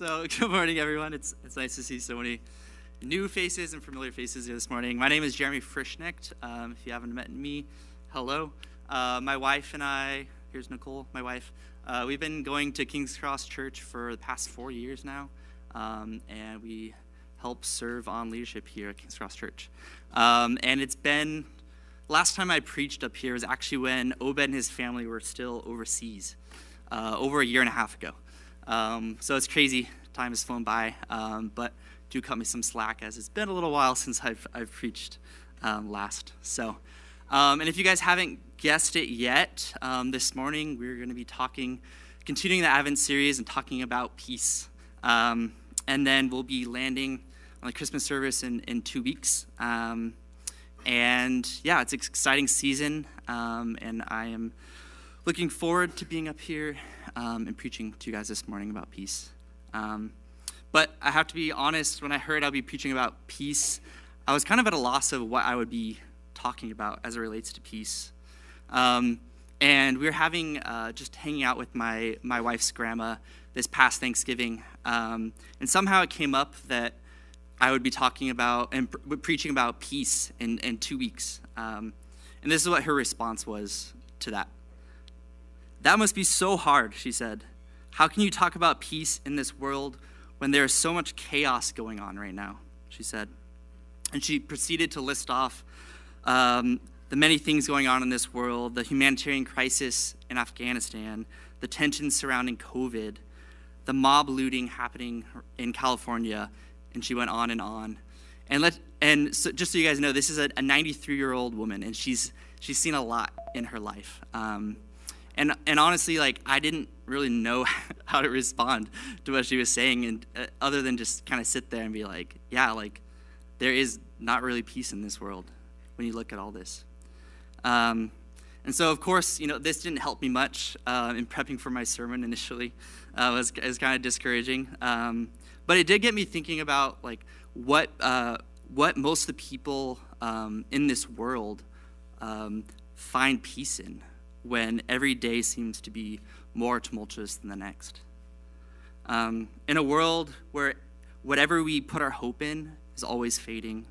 So, good morning, everyone. It's, it's nice to see so many new faces and familiar faces here this morning. My name is Jeremy Frischnecht. Um, if you haven't met me, hello. Uh, my wife and I, here's Nicole, my wife, uh, we've been going to King's Cross Church for the past four years now, um, and we help serve on leadership here at King's Cross Church. Um, and it's been, last time I preached up here was actually when Obed and his family were still overseas, uh, over a year and a half ago. Um, so it's crazy. Time has flown by. Um, but do cut me some slack as it's been a little while since I've, I've preached um, last. So, um, and if you guys haven't guessed it yet, um, this morning we're going to be talking, continuing the Advent series and talking about peace. Um, and then we'll be landing on the Christmas service in, in two weeks. And yeah, it's an exciting season, and I am looking forward to being up here um, and preaching to you guys this morning about peace. Um, but I have to be honest, when I heard I'll be preaching about peace, I was kind of at a loss of what I would be talking about as it relates to peace. Um, and we were having, uh, just hanging out with my, my wife's grandma this past Thanksgiving. Um, and somehow it came up that I would be talking about and pre- preaching about peace in, in two weeks. Um, and this is what her response was to that. That must be so hard, she said. How can you talk about peace in this world when there is so much chaos going on right now? She said. And she proceeded to list off um, the many things going on in this world the humanitarian crisis in Afghanistan, the tensions surrounding COVID, the mob looting happening in California, and she went on and on. And let and so just so you guys know, this is a 93 year old woman, and she's she's seen a lot in her life. Um, and and honestly like i didn't really know how to respond to what she was saying and uh, other than just kind of sit there and be like yeah like there is not really peace in this world when you look at all this. Um, and so of course you know this didn't help me much uh, in prepping for my sermon initially uh, it was, was kind of discouraging. Um, but it did get me thinking about like what uh, what most of the people um, in this world um, find peace in when every day seems to be more tumultuous than the next. Um, in a world where whatever we put our hope in is always fading,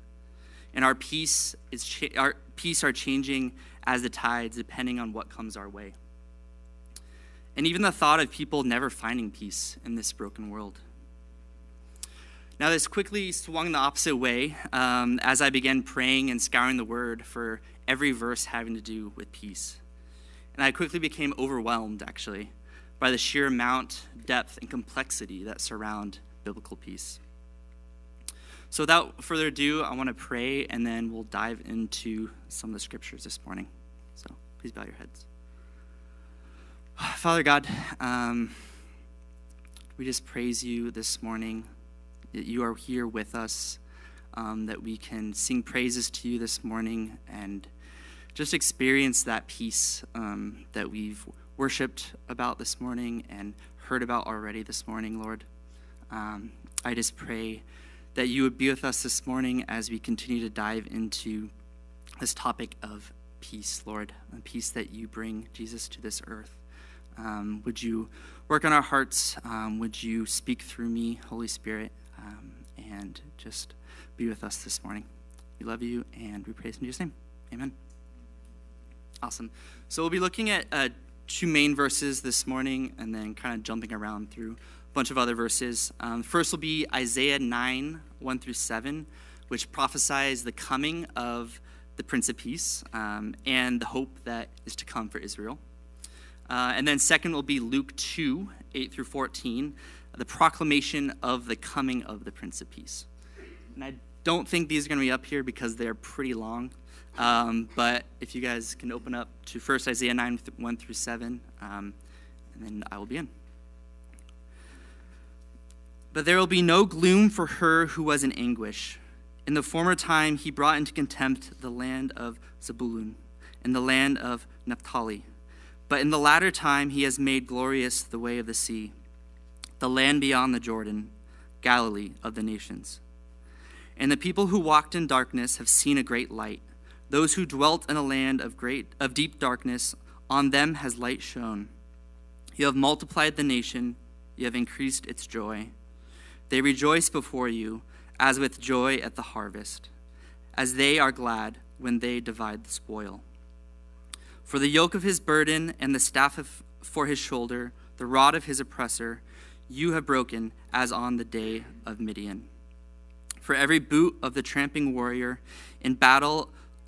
and our peace is cha- our peace are changing as the tides, depending on what comes our way. And even the thought of people never finding peace in this broken world. Now, this quickly swung the opposite way um, as I began praying and scouring the word for every verse having to do with peace and I quickly became overwhelmed, actually, by the sheer amount, depth, and complexity that surround biblical peace. So, without further ado, I want to pray, and then we'll dive into some of the scriptures this morning. So, please bow your heads. Father God, um, we just praise you this morning that you are here with us, um, that we can sing praises to you this morning and just experience that peace um, that we've worshiped about this morning and heard about already this morning, Lord. Um, I just pray that you would be with us this morning as we continue to dive into this topic of peace, Lord, and peace that you bring, Jesus, to this earth. Um, would you work on our hearts? Um, would you speak through me, Holy Spirit, um, and just be with us this morning? We love you, and we praise in Jesus' name. Amen. Awesome. So we'll be looking at uh, two main verses this morning and then kind of jumping around through a bunch of other verses. Um, first will be Isaiah 9, 1 through 7, which prophesies the coming of the Prince of Peace um, and the hope that is to come for Israel. Uh, and then second will be Luke 2, 8 through 14, the proclamation of the coming of the Prince of Peace. And I don't think these are going to be up here because they're pretty long. Um, but if you guys can open up to First Isaiah 9, 1 through 7, um, and then I will begin. But there will be no gloom for her who was in anguish. In the former time, he brought into contempt the land of Zebulun and the land of Naphtali. But in the latter time, he has made glorious the way of the sea, the land beyond the Jordan, Galilee of the nations. And the people who walked in darkness have seen a great light. Those who dwelt in a land of great of deep darkness, on them has light shone. You have multiplied the nation, you have increased its joy. They rejoice before you as with joy at the harvest, as they are glad when they divide the spoil. For the yoke of his burden and the staff of, for his shoulder, the rod of his oppressor, you have broken as on the day of Midian. For every boot of the tramping warrior in battle,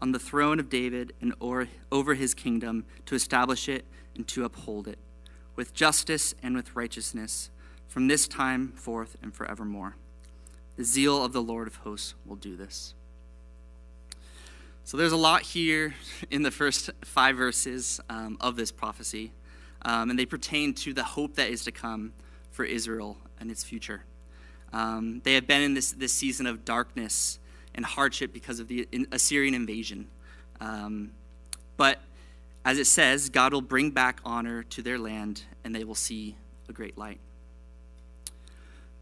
on the throne of David and over his kingdom, to establish it and to uphold it, with justice and with righteousness, from this time forth and forevermore. The zeal of the Lord of hosts will do this. So there's a lot here in the first five verses um, of this prophecy, um, and they pertain to the hope that is to come for Israel and its future. Um, they have been in this, this season of darkness and hardship because of the Assyrian invasion. Um, but as it says, God will bring back honor to their land, and they will see a great light.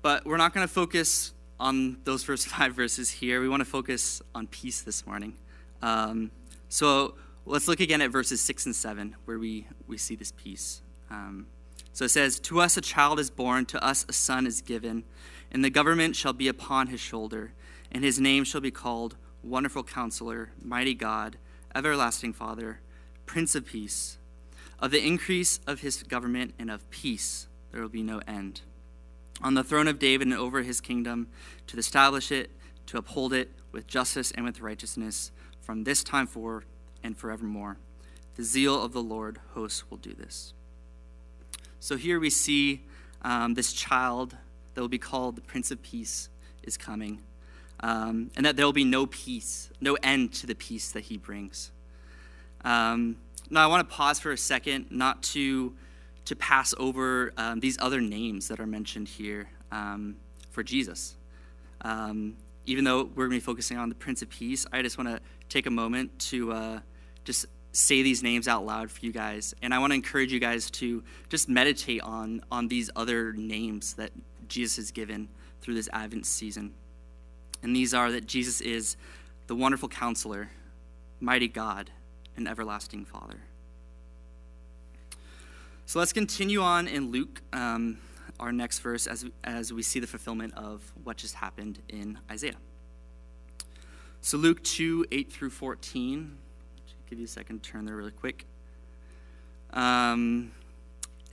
But we're not going to focus on those first five verses here. We want to focus on peace this morning. Um, so let's look again at verses six and seven, where we, we see this peace. Um, so it says, To us a child is born, to us a son is given, and the government shall be upon his shoulder, and his name shall be called Wonderful Counselor, Mighty God, Everlasting Father, Prince of Peace. Of the increase of his government and of peace there will be no end on the throne of David and over his kingdom, to establish it, to uphold it with justice and with righteousness from this time forward and forevermore. The zeal of the Lord hosts will do this. So here we see um, this child that will be called the Prince of Peace is coming, um, and that there will be no peace, no end to the peace that he brings. Um, now, I want to pause for a second, not to to pass over um, these other names that are mentioned here um, for Jesus. Um, even though we're going to be focusing on the Prince of Peace, I just want to take a moment to uh, just say these names out loud for you guys. And I want to encourage you guys to just meditate on, on these other names that Jesus has given through this Advent season. And these are that Jesus is the wonderful counselor, mighty God, and everlasting Father. So let's continue on in Luke, um, our next verse, as, as we see the fulfillment of what just happened in Isaiah. So Luke 2 8 through 14. Give you a second turn there really quick. Um,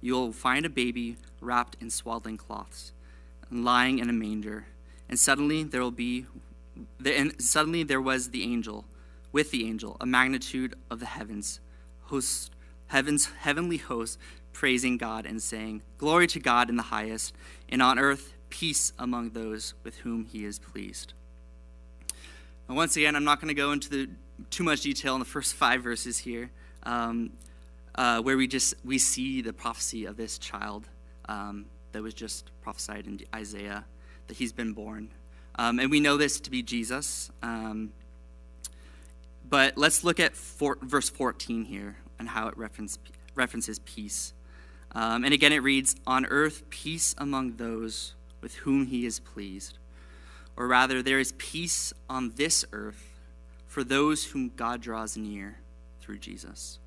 You will find a baby wrapped in swaddling cloths, and lying in a manger. And suddenly there will be, and suddenly there was the angel, with the angel, a magnitude of the heavens, host heaven's heavenly hosts praising God and saying, Glory to God in the highest, and on earth peace among those with whom he is pleased. And once again, I'm not going to go into the, too much detail in the first five verses here, um, uh, where we just we see the prophecy of this child um, that was just prophesied in Isaiah that he's been born, um, and we know this to be Jesus. Um, but let's look at four, verse 14 here, and how it reference, references peace. Um, and again, it reads, On earth, peace among those with whom he is pleased. Or rather, there is peace on this earth for those whom God draws near through Jesus.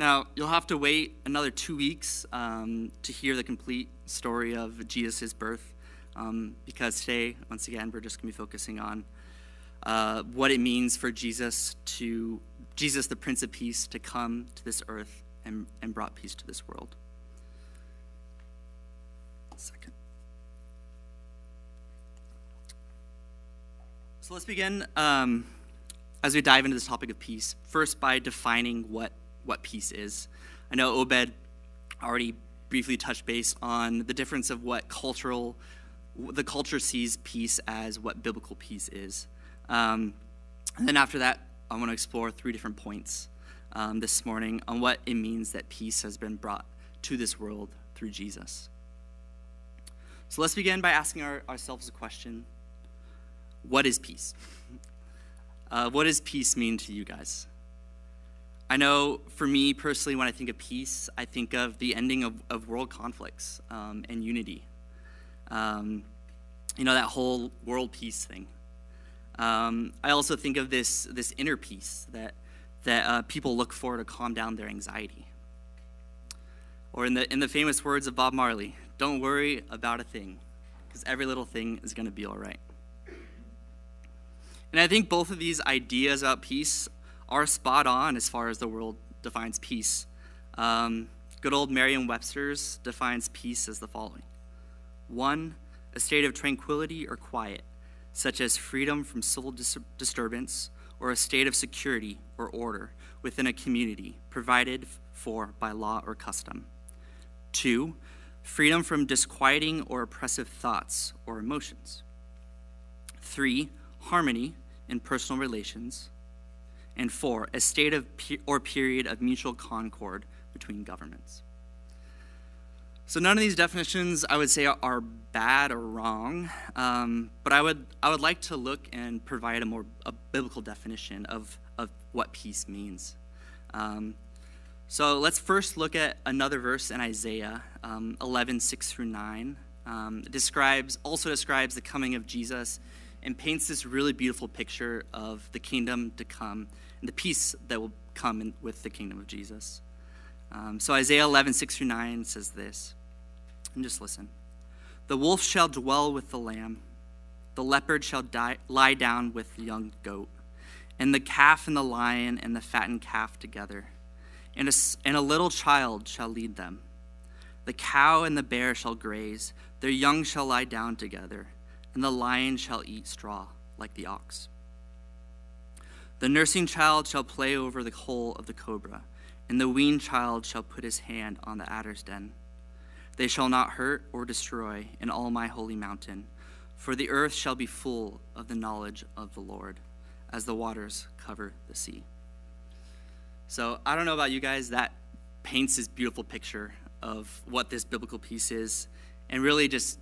Now, you'll have to wait another two weeks um, to hear the complete story of Jesus' birth, um, because today, once again, we're just going to be focusing on uh, what it means for Jesus to Jesus, the Prince of Peace, to come to this earth and, and brought peace to this world. Second. So let's begin um, as we dive into this topic of peace. First, by defining what what peace is. I know Obed already briefly touched base on the difference of what cultural the culture sees peace as what biblical peace is. Um, and then after that, I want to explore three different points um, this morning on what it means that peace has been brought to this world through Jesus. So let's begin by asking our, ourselves a question What is peace? Uh, what does peace mean to you guys? I know for me personally, when I think of peace, I think of the ending of, of world conflicts um, and unity. Um, you know, that whole world peace thing. Um, I also think of this, this inner peace that, that uh, people look for to calm down their anxiety. Or in the, in the famous words of Bob Marley, don't worry about a thing, because every little thing is going to be all right. And I think both of these ideas about peace are spot on as far as the world defines peace. Um, good old Merriam Webster's defines peace as the following one, a state of tranquility or quiet, such as freedom from civil dis- disturbance, or a state of security or order within a community provided for by law or custom. Two, freedom from disquieting or oppressive thoughts or emotions. Three, harmony in personal relations. And four, a state of pe- or period of mutual concord between governments. So none of these definitions I would say are bad or wrong, um, but I would I would like to look and provide a more a biblical definition of of what peace means. Um, so let's first look at another verse in Isaiah um, 11, 6 through 9. Um, it describes, also describes the coming of Jesus and paints this really beautiful picture of the kingdom to come and the peace that will come in, with the kingdom of Jesus. Um, so Isaiah 11, 6 through 9 says this. And just listen. The wolf shall dwell with the lamb, the leopard shall die, lie down with the young goat, and the calf and the lion and the fattened calf together and a, and a little child shall lead them. The cow and the bear shall graze, their young shall lie down together, and the lion shall eat straw like the ox. The nursing child shall play over the hole of the cobra, and the weaned child shall put his hand on the adder's den. They shall not hurt or destroy in all my holy mountain, for the earth shall be full of the knowledge of the Lord, as the waters cover the sea. So I don't know about you guys, that paints this beautiful picture of what this biblical peace is, and really just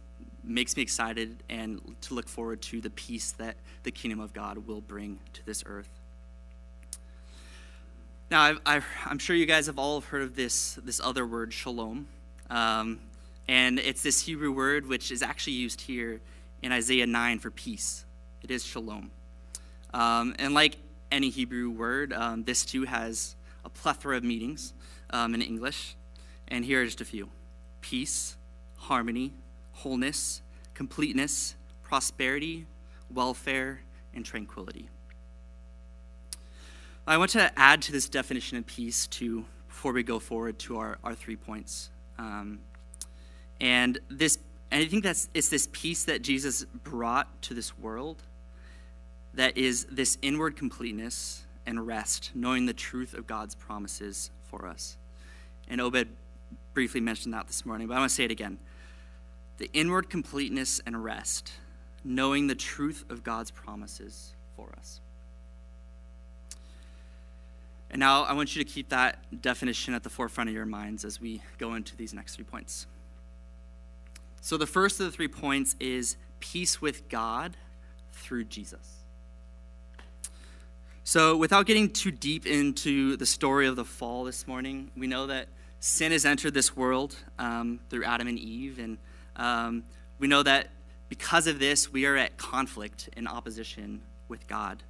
makes me excited and to look forward to the peace that the kingdom of God will bring to this earth. Now, i am sure you guys have all heard of this, this other word, shalom. Um, and it's this Hebrew word which is actually used here in Isaiah 9 for peace. It is shalom. Um, and like any Hebrew word, um, this too has a plethora of meanings um, in English, and here are just a few peace, harmony, wholeness, completeness, prosperity, welfare, and tranquility. I want to add to this definition of peace to before we go forward to our, our three points. Um, and this and I think that's it's this peace that Jesus brought to this world that is this inward completeness and rest, knowing the truth of God's promises for us. And Obed briefly mentioned that this morning, but I want to say it again. The inward completeness and rest, knowing the truth of God's promises for us. And now I want you to keep that definition at the forefront of your minds as we go into these next three points. So, the first of the three points is peace with God through Jesus. So, without getting too deep into the story of the fall this morning, we know that sin has entered this world um, through Adam and Eve, and um, we know that because of this, we are at conflict and opposition with God.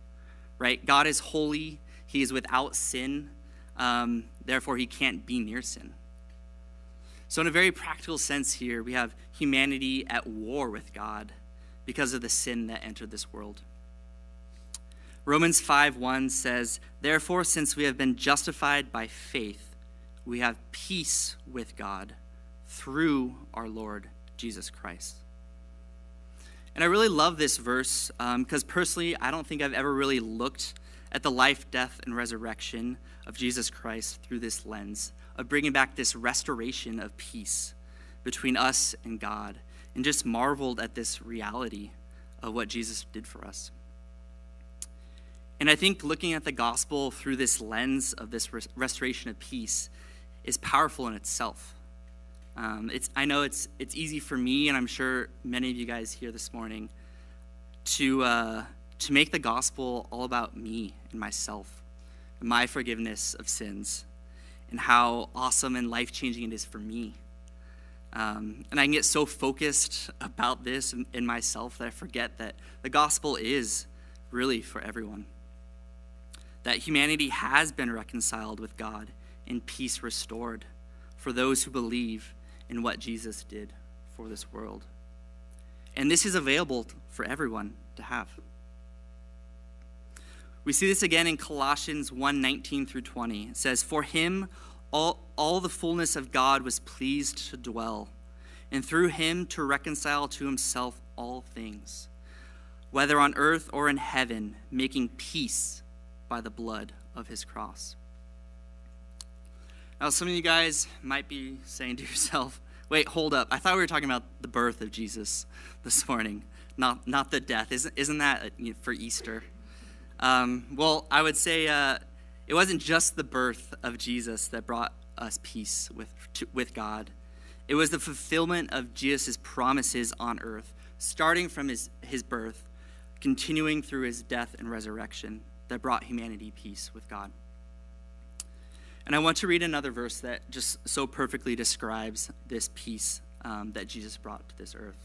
Right? God is holy, He is without sin, um, therefore, He can't be near sin. So, in a very practical sense, here, we have humanity at war with God because of the sin that entered this world. Romans 5:1 says, "Therefore since we have been justified by faith, we have peace with God through our Lord Jesus Christ." And I really love this verse because um, personally, I don't think I've ever really looked at the life, death, and resurrection of Jesus Christ through this lens of bringing back this restoration of peace between us and God, and just marveled at this reality of what Jesus did for us. And I think looking at the gospel through this lens of this restoration of peace is powerful in itself. Um, it's, I know it's, it's easy for me, and I'm sure many of you guys here this morning, to, uh, to make the gospel all about me and myself, and my forgiveness of sins, and how awesome and life changing it is for me. Um, and I can get so focused about this in, in myself that I forget that the gospel is really for everyone. That humanity has been reconciled with God and peace restored for those who believe in what Jesus did for this world. And this is available for everyone to have. We see this again in Colossians 1 19 through 20. It says, For him all, all the fullness of God was pleased to dwell, and through him to reconcile to himself all things, whether on earth or in heaven, making peace by the blood of his cross. Now, some of you guys might be saying to yourself, wait, hold up. I thought we were talking about the birth of Jesus this morning, not, not the death. Isn't, isn't that for Easter? Um, well, I would say uh, it wasn't just the birth of Jesus that brought us peace with, to, with God. It was the fulfillment of Jesus' promises on earth, starting from his, his birth, continuing through his death and resurrection, that brought humanity peace with God. And I want to read another verse that just so perfectly describes this peace um, that Jesus brought to this earth.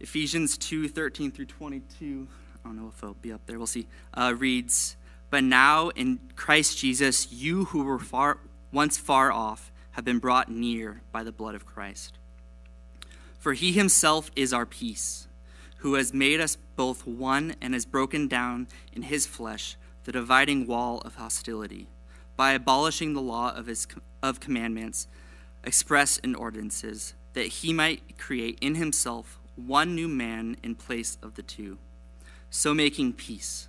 Ephesians 2 13 through 22, I don't know if it'll be up there, we'll see, uh, reads, but now in Christ Jesus, you who were far, once far off have been brought near by the blood of Christ. For he himself is our peace, who has made us both one and has broken down in his flesh the dividing wall of hostility by abolishing the law of his of commandments expressed in ordinances that he might create in himself one new man in place of the two so making peace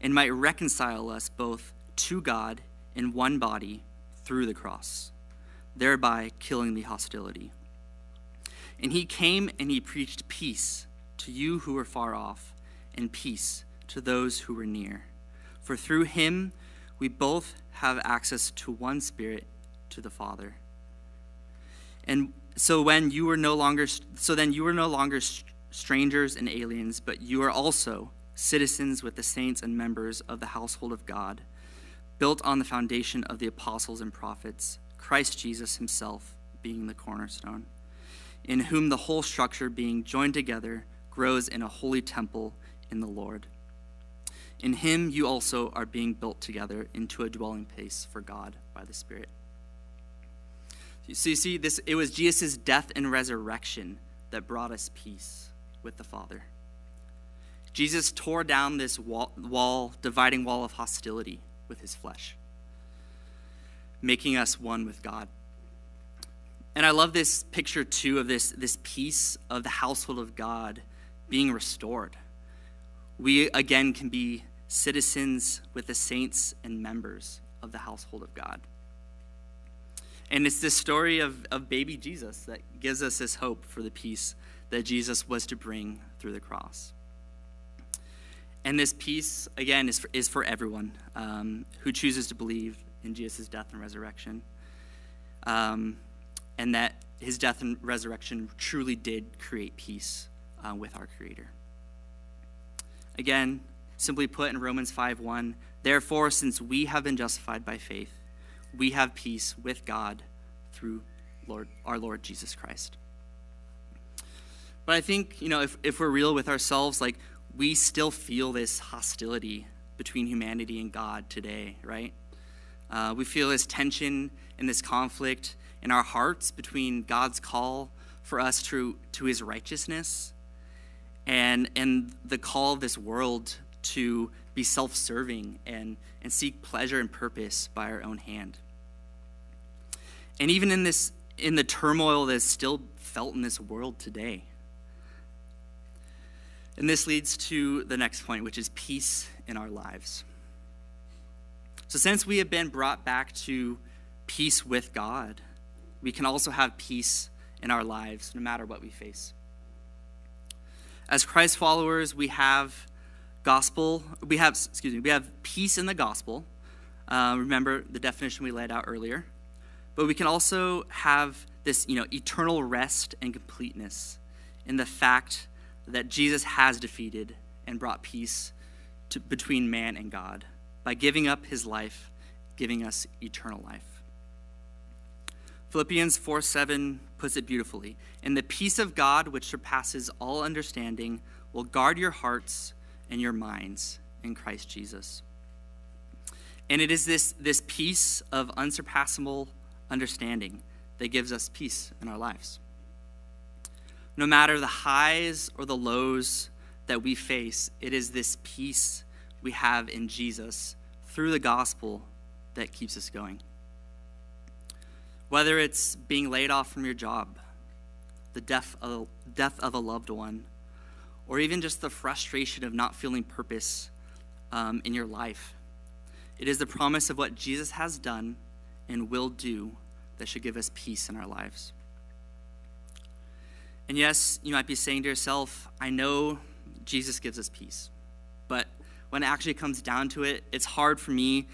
and might reconcile us both to God in one body through the cross, thereby killing the hostility. And he came and he preached peace to you who were far off, and peace to those who were near. For through him we both have access to one spirit to the Father. And so when you were no longer so then you were no longer strangers and aliens, but you are also citizens with the saints and members of the household of God, built on the foundation of the apostles and prophets, Christ Jesus himself being the cornerstone, in whom the whole structure being joined together grows in a holy temple in the Lord. In him you also are being built together into a dwelling place for God by the Spirit. So you see, this it was Jesus' death and resurrection that brought us peace with the Father. Jesus tore down this wall, wall, dividing wall of hostility with his flesh, making us one with God. And I love this picture too of this, this peace of the household of God being restored. We again can be citizens with the saints and members of the household of God. And it's this story of, of baby Jesus that gives us this hope for the peace that Jesus was to bring through the cross. And this peace, again, is for, is for everyone um, who chooses to believe in Jesus' death and resurrection. Um, and that his death and resurrection truly did create peace uh, with our Creator. Again, simply put in Romans 5 1, therefore, since we have been justified by faith, we have peace with God through Lord, our Lord Jesus Christ. But I think, you know, if, if we're real with ourselves, like we still feel this hostility between humanity and God today, right? Uh, we feel this tension and this conflict in our hearts between God's call for us to, to his righteousness and, and the call of this world to be self serving and, and seek pleasure and purpose by our own hand. And even in this in the turmoil that's still felt in this world today, And this leads to the next point, which is peace in our lives. So, since we have been brought back to peace with God, we can also have peace in our lives no matter what we face. As Christ followers, we have gospel, we have, excuse me, we have peace in the gospel. Uh, remember the definition we laid out earlier. But we can also have this, you know, eternal rest and completeness in the fact that Jesus has defeated and brought peace to, between man and God by giving up his life, giving us eternal life. Philippians 4 7 puts it beautifully. And the peace of God, which surpasses all understanding, will guard your hearts and your minds in Christ Jesus. And it is this, this peace of unsurpassable understanding that gives us peace in our lives. No matter the highs or the lows that we face, it is this peace we have in Jesus through the gospel that keeps us going. Whether it's being laid off from your job, the death of, death of a loved one, or even just the frustration of not feeling purpose um, in your life, it is the promise of what Jesus has done and will do that should give us peace in our lives. And yes, you might be saying to yourself, I know Jesus gives us peace. But when it actually comes down to it, it's hard for me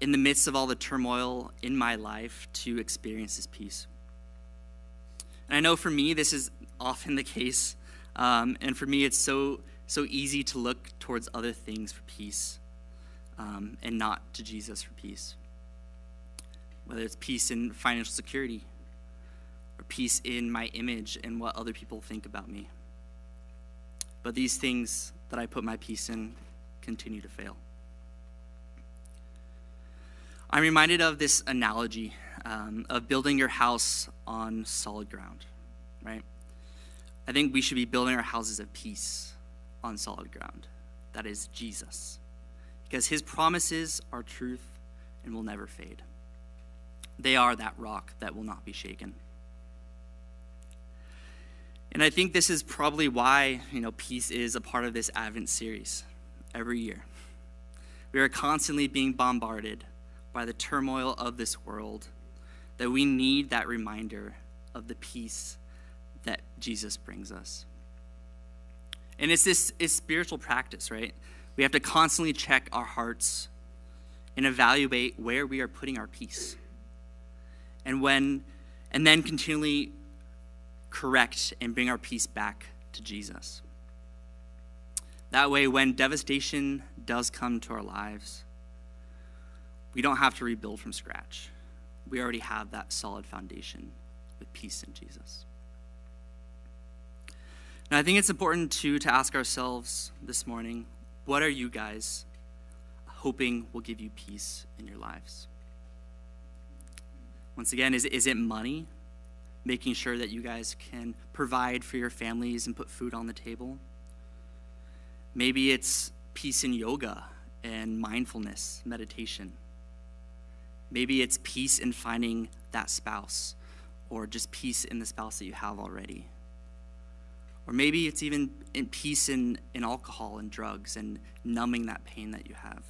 in the midst of all the turmoil in my life to experience this peace. And I know for me, this is often the case. Um, and for me, it's so, so easy to look towards other things for peace um, and not to Jesus for peace. Whether it's peace in financial security, or peace in my image and what other people think about me. But these things that I put my peace in continue to fail. I'm reminded of this analogy um, of building your house on solid ground, right? I think we should be building our houses of peace on solid ground. That is Jesus. Because his promises are truth and will never fade. They are that rock that will not be shaken. And I think this is probably why, you know, peace is a part of this Advent series every year. We are constantly being bombarded by the turmoil of this world that we need that reminder of the peace that Jesus brings us. And it's this it's spiritual practice, right? We have to constantly check our hearts and evaluate where we are putting our peace. And when and then continually correct and bring our peace back to Jesus. That way, when devastation does come to our lives, we don't have to rebuild from scratch. We already have that solid foundation with peace in Jesus. And I think it's important too to ask ourselves this morning what are you guys hoping will give you peace in your lives? Once again, is, is it money? making sure that you guys can provide for your families and put food on the table. Maybe it's peace in yoga and mindfulness, meditation. Maybe it's peace in finding that spouse or just peace in the spouse that you have already. Or maybe it's even in peace in, in alcohol and drugs and numbing that pain that you have.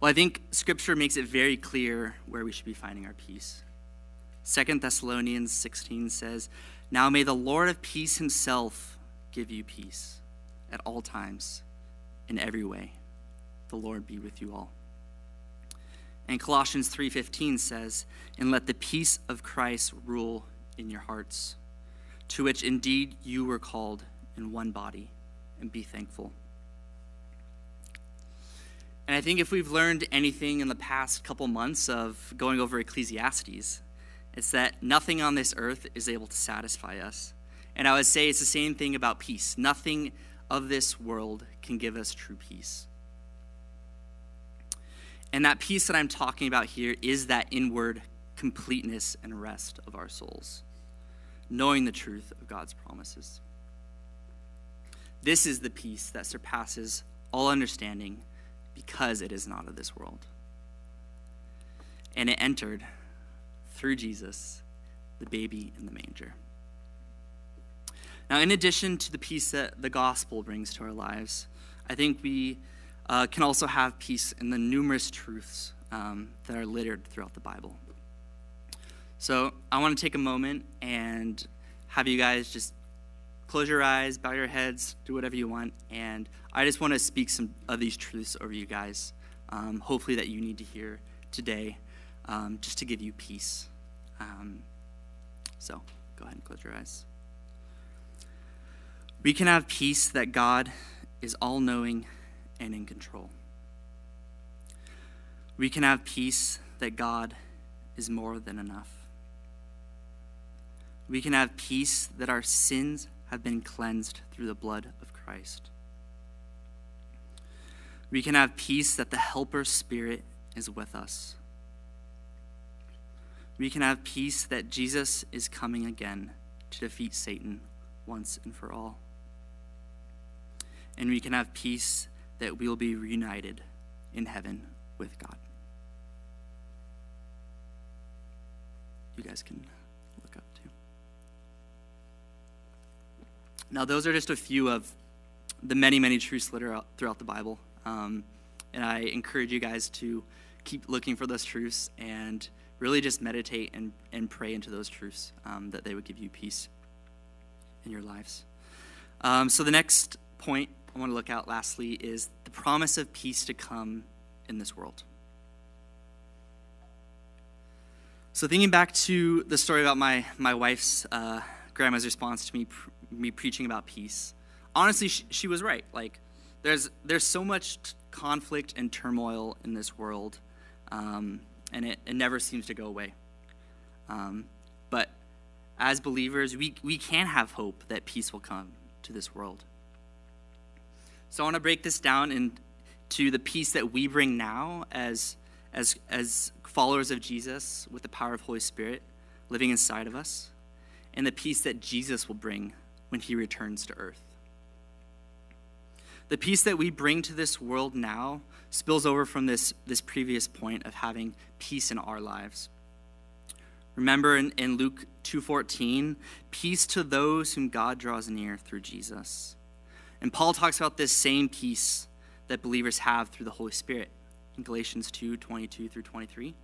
Well, I think Scripture makes it very clear where we should be finding our peace. Second Thessalonians 16 says, Now may the Lord of peace himself give you peace at all times, in every way. The Lord be with you all. And Colossians 3:15 says, "And let the peace of Christ rule in your hearts, to which indeed you were called in one body, and be thankful." And I think if we've learned anything in the past couple months of going over Ecclesiastes, it's that nothing on this earth is able to satisfy us. And I would say it's the same thing about peace. Nothing of this world can give us true peace. And that peace that I'm talking about here is that inward completeness and rest of our souls, knowing the truth of God's promises. This is the peace that surpasses all understanding because it is not of this world. And it entered through Jesus, the baby in the manger. Now, in addition to the peace that the gospel brings to our lives, I think we uh, can also have peace in the numerous truths um, that are littered throughout the Bible. So, I want to take a moment and have you guys just close your eyes, bow your heads, do whatever you want, and I just want to speak some of these truths over you guys, um, hopefully, that you need to hear today, um, just to give you peace. Um, so, go ahead and close your eyes. We can have peace that God is all knowing and in control. We can have peace that God is more than enough. We can have peace that our sins have been cleansed through the blood of Christ. We can have peace that the Helper Spirit is with us. We can have peace that Jesus is coming again to defeat Satan once and for all and we can have peace that we will be reunited in heaven with God. You guys can look up too. Now, those are just a few of the many, many truths throughout the Bible. Um, and I encourage you guys to keep looking for those truths and really just meditate and, and pray into those truths um, that they would give you peace in your lives. Um, so, the next point I want to look at lastly is the promise of peace to come in this world. So, thinking back to the story about my, my wife's uh, grandma's response to me, me preaching about peace, honestly, she, she was right. Like, there's, there's so much t- conflict and turmoil in this world, um, and it, it never seems to go away. Um, but as believers, we, we can have hope that peace will come to this world. So I want to break this down into the peace that we bring now as, as, as followers of Jesus with the power of Holy Spirit living inside of us, and the peace that Jesus will bring when he returns to earth. The peace that we bring to this world now spills over from this, this previous point of having peace in our lives. Remember in, in Luke 2:14, peace to those whom God draws near through Jesus. And Paul talks about this same peace that believers have through the Holy Spirit in Galatians 2:22 through 23. It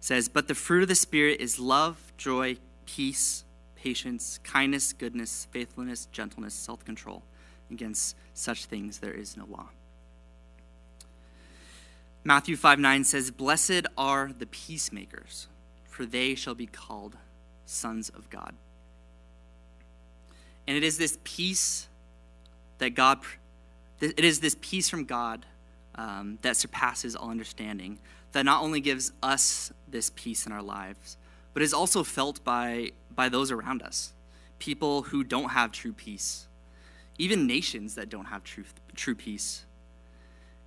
says, But the fruit of the Spirit is love, joy, peace, patience, kindness, goodness, faithfulness, gentleness, self control. Against such things there is no law. Matthew 5 9 says, Blessed are the peacemakers, for they shall be called sons of God. And it is this peace that God, it is this peace from God um, that surpasses all understanding that not only gives us this peace in our lives, but is also felt by, by those around us, people who don't have true peace, even nations that don't have true, true peace.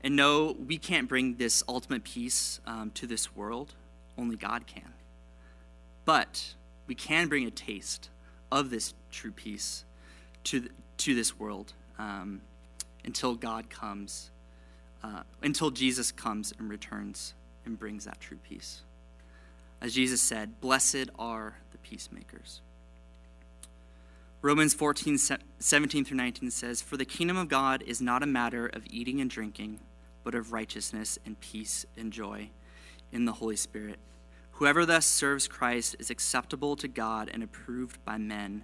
And no, we can't bring this ultimate peace um, to this world, only God can. But we can bring a taste of this true peace to, to this world um, until God comes, uh, until Jesus comes and returns and brings that true peace. As Jesus said, Blessed are the peacemakers. Romans 14, 17 through 19 says, For the kingdom of God is not a matter of eating and drinking, but of righteousness and peace and joy in the Holy Spirit. Whoever thus serves Christ is acceptable to God and approved by men.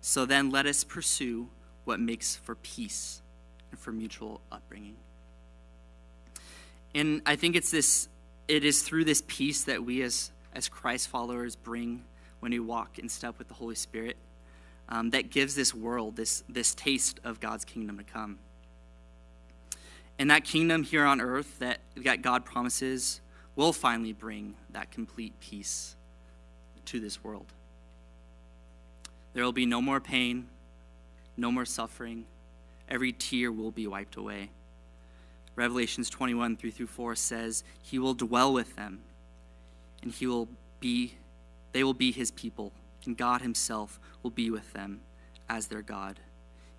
So then let us pursue what makes for peace and for mutual upbringing. And I think it's this it is through this peace that we as as Christ followers bring when we walk in step with the Holy Spirit um, that gives this world this this taste of God's kingdom to come. And that kingdom here on earth that, that God promises will finally bring that complete peace to this world. There will be no more pain, no more suffering. Every tear will be wiped away. Revelations 21 3 through 4 says, He will dwell with them, and he will be, they will be his people, and God himself will be with them as their God.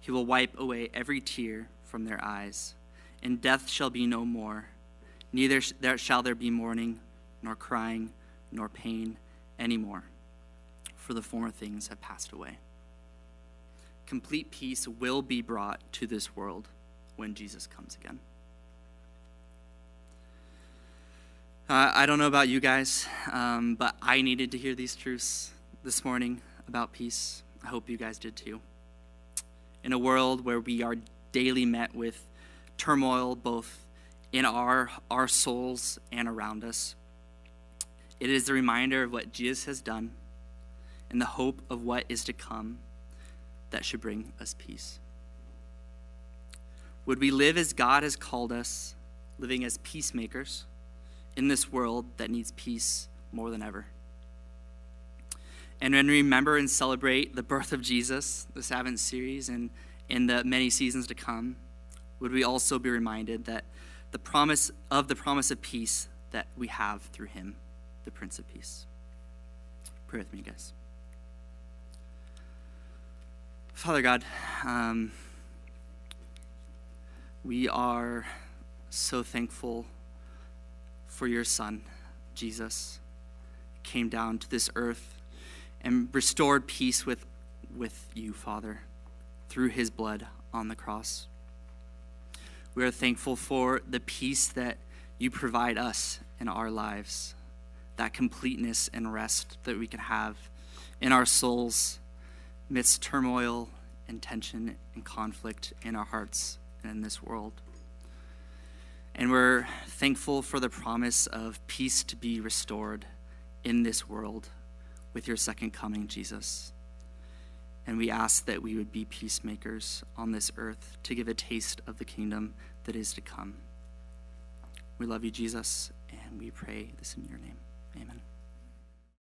He will wipe away every tear from their eyes, and death shall be no more. Neither shall there be mourning, nor crying, nor pain any more, for the former things have passed away complete peace will be brought to this world when Jesus comes again. Uh, I don't know about you guys, um, but I needed to hear these truths this morning about peace. I hope you guys did too. In a world where we are daily met with turmoil, both in our, our souls and around us, it is a reminder of what Jesus has done and the hope of what is to come that should bring us peace. Would we live as God has called us, living as peacemakers? In this world that needs peace more than ever. And when we remember and celebrate the birth of Jesus, this Advent series, and in the many seasons to come, would we also be reminded that the promise of the promise of peace that we have through him, the Prince of Peace. Pray with me, guys. Father God, um, we are so thankful for your Son, Jesus, came down to this earth and restored peace with, with you, Father, through his blood on the cross. We are thankful for the peace that you provide us in our lives, that completeness and rest that we can have in our souls amidst turmoil and tension and conflict in our hearts and in this world. And we're thankful for the promise of peace to be restored in this world with your second coming, Jesus. And we ask that we would be peacemakers on this earth to give a taste of the kingdom that is to come. We love you, Jesus, and we pray this in your name. Amen.